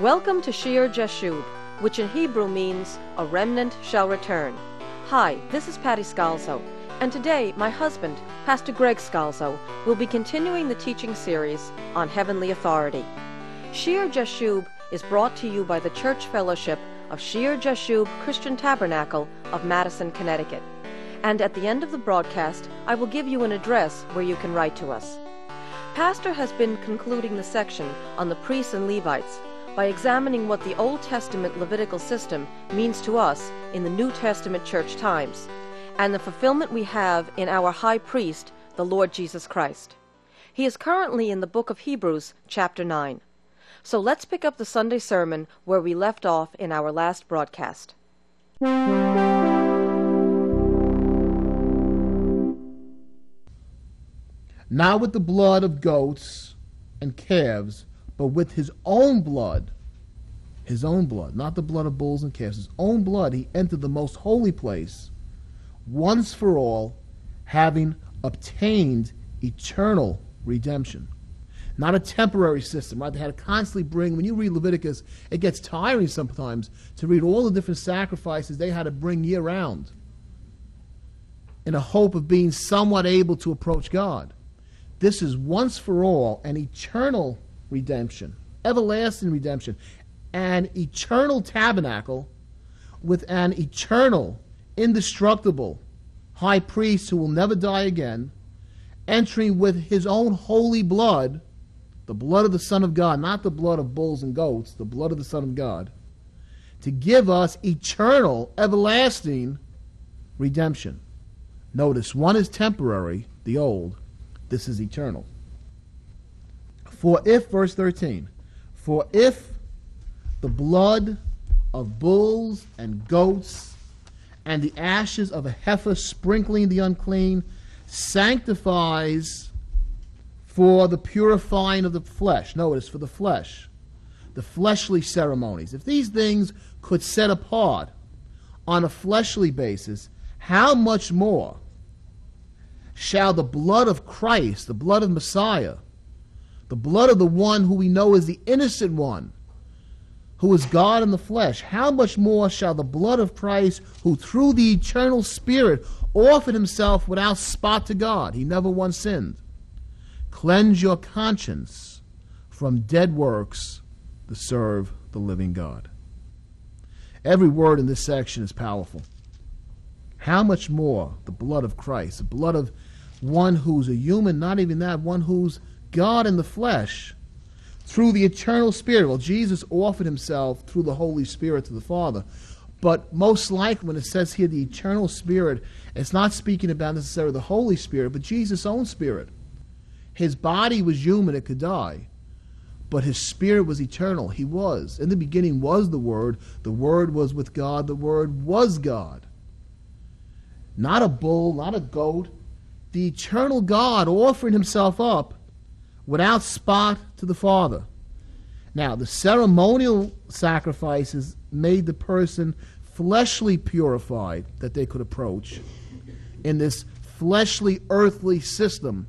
Welcome to Shear Jashub, which in Hebrew means a remnant shall return. Hi, this is Patty Scalzo, and today my husband, Pastor Greg Scalzo, will be continuing the teaching series on heavenly authority. Shear Jashub is brought to you by the Church Fellowship of Shear Jashub Christian Tabernacle of Madison, Connecticut. And at the end of the broadcast, I will give you an address where you can write to us. Pastor has been concluding the section on the priests and Levites by examining what the Old Testament Levitical system means to us in the New Testament church times, and the fulfillment we have in our high priest, the Lord Jesus Christ. He is currently in the book of Hebrews, chapter 9. So let's pick up the Sunday sermon where we left off in our last broadcast. Now, with the blood of goats and calves, but with his own blood, his own blood, not the blood of bulls and calves, his own blood, he entered the most holy place once for all, having obtained eternal redemption. Not a temporary system, right? They had to constantly bring, when you read Leviticus, it gets tiring sometimes to read all the different sacrifices they had to bring year round in a hope of being somewhat able to approach God. This is once for all an eternal redemption, everlasting redemption, an eternal tabernacle with an eternal, indestructible high priest who will never die again, entering with his own holy blood, the blood of the Son of God, not the blood of bulls and goats, the blood of the Son of God, to give us eternal, everlasting redemption. Notice one is temporary, the old, this is eternal. For if, verse 13, for if the blood of bulls and goats and the ashes of a heifer sprinkling the unclean sanctifies for the purifying of the flesh. Notice, for the flesh, the fleshly ceremonies. If these things could set apart on a fleshly basis, how much more shall the blood of Christ, the blood of Messiah, the blood of the one who we know is the innocent one, who is God in the flesh, how much more shall the blood of Christ, who through the eternal Spirit offered himself without spot to God, he never once sinned, cleanse your conscience from dead works to serve the living God? Every word in this section is powerful. How much more the blood of Christ, the blood of one who's a human, not even that, one who's God in the flesh, through the eternal Spirit. Well, Jesus offered himself through the Holy Spirit to the Father. But most likely, when it says here the eternal Spirit, it's not speaking about necessarily the Holy Spirit, but Jesus' own Spirit. His body was human, it could die. But his spirit was eternal. He was. In the beginning was the Word. The Word was with God. The Word was God. Not a bull, not a goat, the eternal God offering himself up without spot to the Father. Now, the ceremonial sacrifices made the person fleshly purified that they could approach in this fleshly earthly system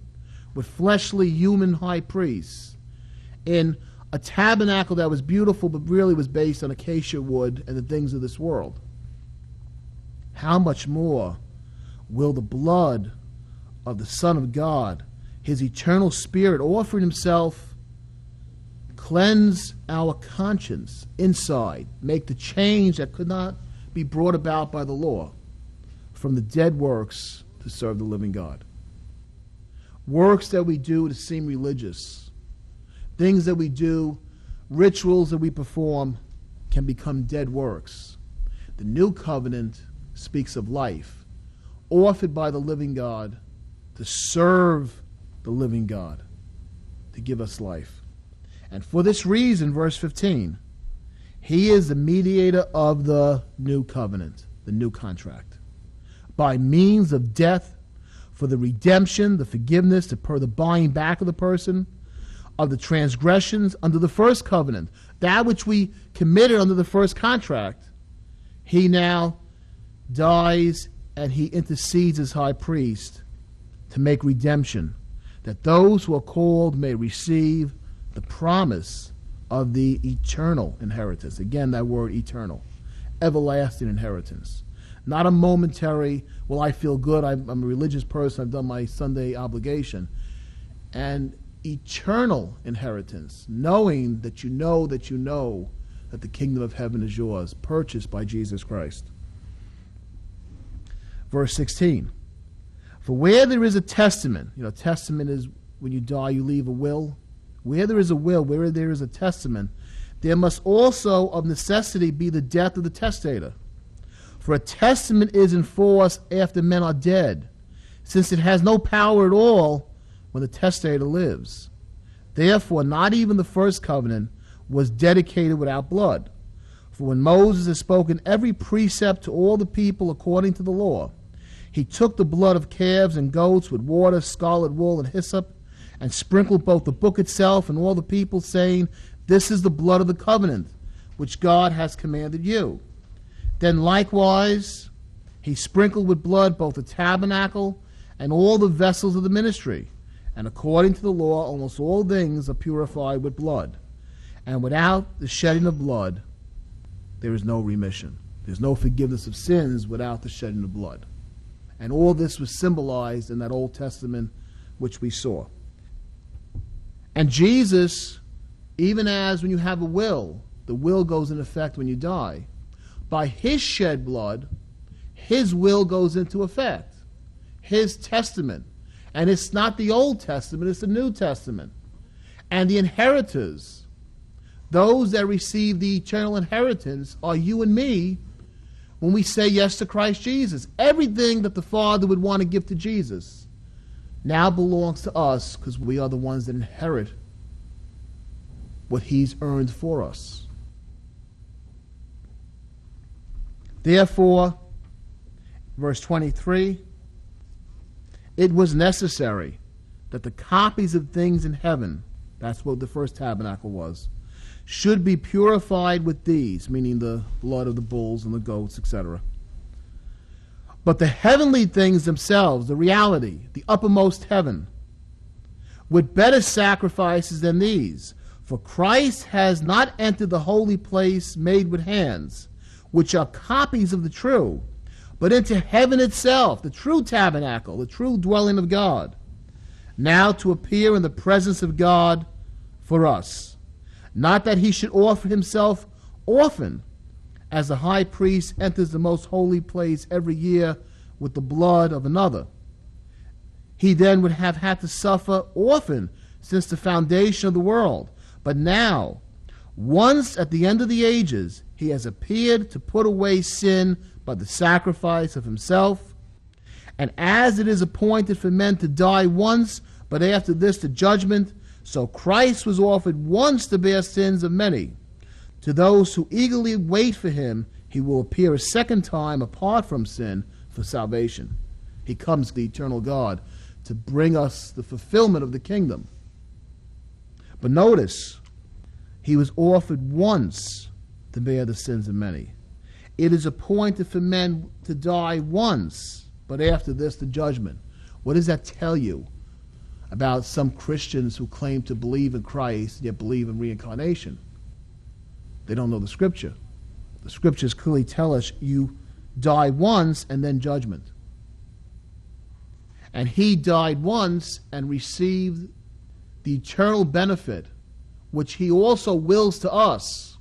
with fleshly human high priests in a tabernacle that was beautiful but really was based on acacia wood and the things of this world. How much more will the blood of the Son of God, his eternal Spirit, offered himself, cleanse our conscience inside, make the change that could not be brought about by the law from the dead works to serve the living God. Works that we do to seem religious, things that we do, rituals that we perform, can become dead works. The new covenant speaks of life, offered by the living God to serve the living God, to give us life. And for this reason, verse 15, he is the mediator of the new covenant, the new contract, by means of death for the redemption, the forgiveness, the, per, the buying back of the person, of the transgressions under the first covenant, that which we committed under the first contract. He now dies and he intercedes as high priest to make redemption, that those who are called may receive the promise of the eternal inheritance. Again, that word eternal. Everlasting inheritance. Not a momentary, well, I feel good, I'm, I'm a religious person, I've done my Sunday obligation. And eternal inheritance, knowing that you know that you know that the kingdom of heaven is yours, purchased by Jesus Christ. Verse 16 For where there is a testament, you know, testament is when you die, you leave a will. Where there is a will, where there is a testament, there must also of necessity be the death of the testator. For a testament is in force after men are dead, since it has no power at all when the testator lives. Therefore, not even the first covenant was dedicated without blood. For when Moses had spoken every precept to all the people according to the law, he took the blood of calves and goats with water, scarlet wool, and hyssop, and sprinkled both the book itself and all the people, saying, This is the blood of the covenant, which God has commanded you. Then likewise he sprinkled with blood both the tabernacle and all the vessels of the ministry. And according to the law, almost all things are purified with blood. And without the shedding of blood, there is no remission. There's no forgiveness of sins without the shedding of blood. And all this was symbolized in that Old Testament which we saw. And Jesus, even as when you have a will, the will goes in effect when you die, by his shed blood, his will goes into effect. His testament. And it's not the Old Testament, it's the New Testament. And the inheritors, those that receive the eternal inheritance are you and me when we say yes to Christ Jesus. Everything that the Father would want to give to Jesus now belongs to us because we are the ones that inherit what He's earned for us. Therefore, verse 23 it was necessary that the copies of things in heaven, that's what the first tabernacle was, should be purified with these, meaning the blood of the bulls and the goats, etc. But the heavenly things themselves, the reality, the uppermost heaven, with better sacrifices than these. For Christ has not entered the holy place made with hands, which are copies of the true, but into heaven itself, the true tabernacle, the true dwelling of God, now to appear in the presence of God for us. Not that he should offer himself often, as the high priest enters the most holy place every year with the blood of another. He then would have had to suffer often since the foundation of the world. But now, once at the end of the ages, he has appeared to put away sin by the sacrifice of himself. And as it is appointed for men to die once, but after this the judgment, so Christ was offered once to bear sins of many. To those who eagerly wait for him, he will appear a second time apart from sin for salvation. He comes, the eternal God, to bring us the fulfillment of the kingdom. But notice, he was offered once to bear the sins of many. It is appointed for men to die once, but after this, the judgment. What does that tell you? About some Christians who claim to believe in Christ yet believe in reincarnation. They don't know the scripture. The scriptures clearly tell us you die once and then judgment. And he died once and received the eternal benefit, which he also wills to us.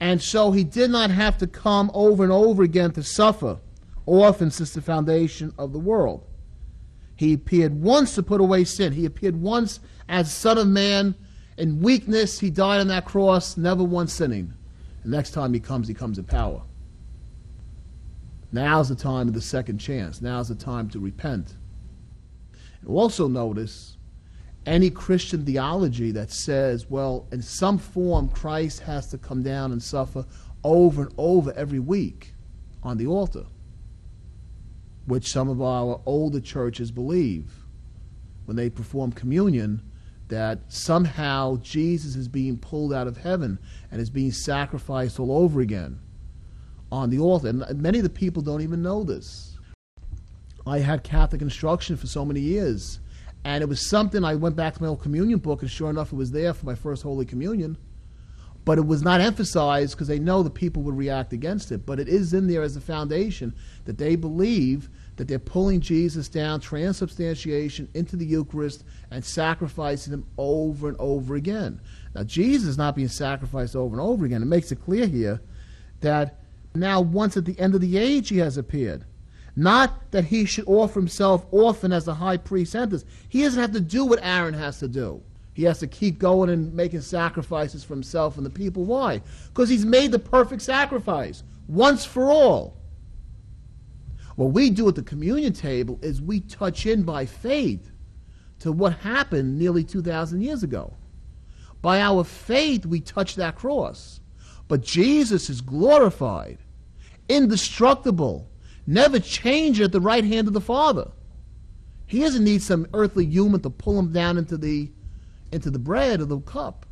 And so he did not have to come over and over again to suffer, often since the foundation of the world. He appeared once to put away sin. He appeared once as Son of Man. In weakness, he died on that cross, never once sinning. Next time he comes, he comes in power. Now's the time of the second chance. Now's the time to repent. And also notice any Christian theology that says, well, in some form, Christ has to come down and suffer over and over every week on the altar which some of our older churches believe when they perform communion that somehow Jesus is being pulled out of heaven and is being sacrificed all over again on the altar. And many of the people don't even know this. I had Catholic instruction for so many years, And it was something I went back to my old communion book, and sure enough, it was there for my first Holy Communion. But it was not emphasized because they know the people would react against it. But it is in there as a foundation that they believe that they're pulling Jesus down, transubstantiation, into the Eucharist, and sacrificing him over and over again. Now, Jesus is not being sacrificed over and over again. It makes it clear here that now, once at the end of the age, he has appeared. Not that he should offer himself often as the high priest enters. He doesn't have to do what Aaron has to do. He has to keep going and making sacrifices for himself and the people. Why? Because he's made the perfect sacrifice once for all. What we do at the communion table is we touch in by faith to what happened nearly 2,000 years ago. By our faith, we touch that cross. But Jesus is glorified, indestructible, never change at the right hand of the Father. He doesn't need some earthly human to pull him down into the into the bread or the cup.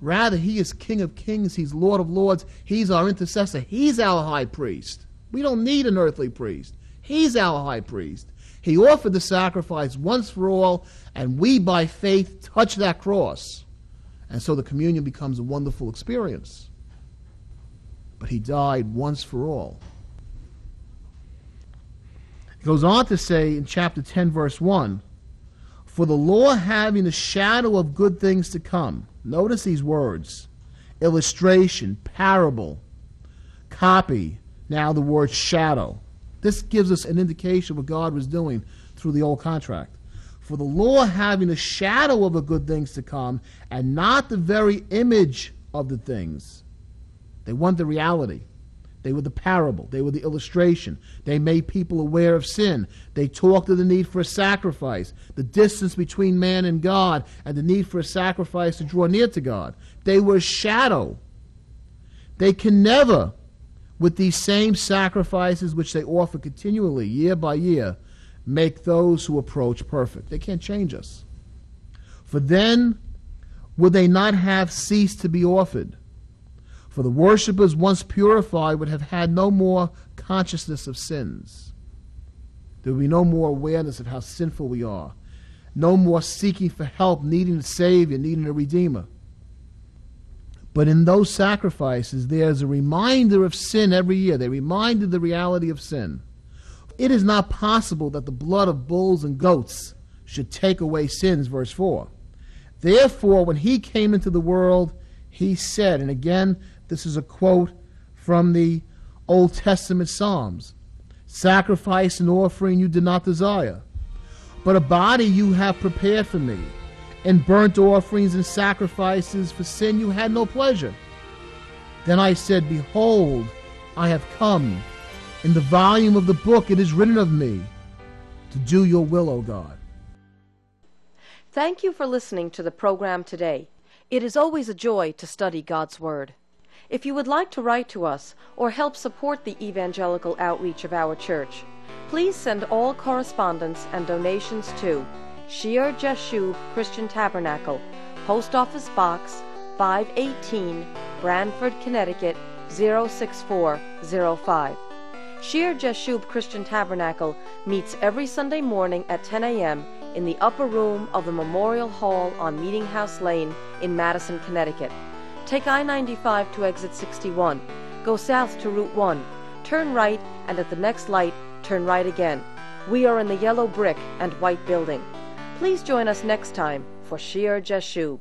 Rather, he is King of kings, he's Lord of lords, he's our intercessor, he's our high priest. We don't need an earthly priest. He's our high priest. He offered the sacrifice once for all, and we by faith touch that cross. And so the communion becomes a wonderful experience. But he died once for all. It goes on to say in chapter 10, verse 1 For the law having a shadow of good things to come. Notice these words illustration, parable, copy. Now the word shadow. This gives us an indication of what God was doing through the old contract. For the law having a shadow of the good things to come, and not the very image of the things. They want the reality. They were the parable. They were the illustration. They made people aware of sin. They talked of the need for a sacrifice, the distance between man and God, and the need for a sacrifice to draw near to God. They were a shadow. They can never, with these same sacrifices which they offer continually, year by year, make those who approach perfect. They can't change us. For then would they not have ceased to be offered? For the worshippers, once purified, would have had no more consciousness of sins. There would be no more awareness of how sinful we are. No more seeking for help, needing a Savior, needing a Redeemer. But in those sacrifices, there's a reminder of sin every year. They reminded the reality of sin. It is not possible that the blood of bulls and goats should take away sins, verse 4. Therefore, when he came into the world, he said, and again, this is a quote from the Old Testament Psalms Sacrifice and offering you did not desire, but a body you have prepared for me. and burnt offerings and sacrifices for sin you had no pleasure. Then I said, Behold, I have come. In the volume of the book it is written of me to do your will, O God. Thank you for listening to the program today. It is always a joy to study God's Word. If you would like to write to us or help support the evangelical outreach of our church, please send all correspondence and donations to Shear Jashub Christian Tabernacle, Post Office Box 518, Branford, Connecticut 06405. Shear Jashub Christian Tabernacle meets every Sunday morning at 10 a.m. in the upper room of the Memorial Hall on Meeting House Lane in Madison, Connecticut. Take I 95 to exit 61. Go south to Route 1. Turn right, and at the next light, turn right again. We are in the yellow brick and white building. Please join us next time for Shear Jashub.